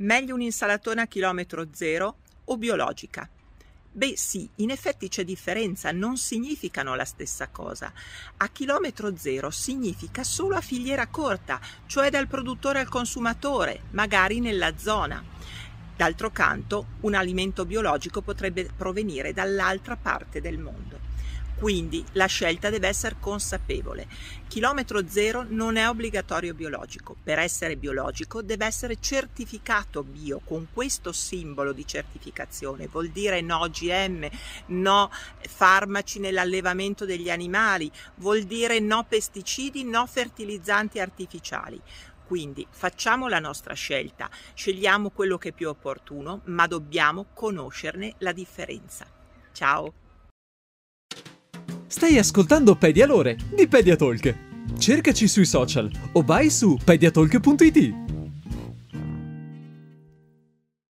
Meglio un'insalatona a chilometro zero o biologica? Beh sì, in effetti c'è differenza, non significano la stessa cosa. A chilometro zero significa solo a filiera corta, cioè dal produttore al consumatore, magari nella zona. D'altro canto, un alimento biologico potrebbe provenire dall'altra parte del mondo. Quindi la scelta deve essere consapevole. Chilometro zero non è obbligatorio biologico. Per essere biologico deve essere certificato bio con questo simbolo di certificazione. Vuol dire no GM, no farmaci nell'allevamento degli animali, vuol dire no pesticidi, no fertilizzanti artificiali. Quindi facciamo la nostra scelta, scegliamo quello che è più opportuno, ma dobbiamo conoscerne la differenza. Ciao! Stai ascoltando Pedialore di Pediatalk. Cercaci sui social o vai su pediatalk.it.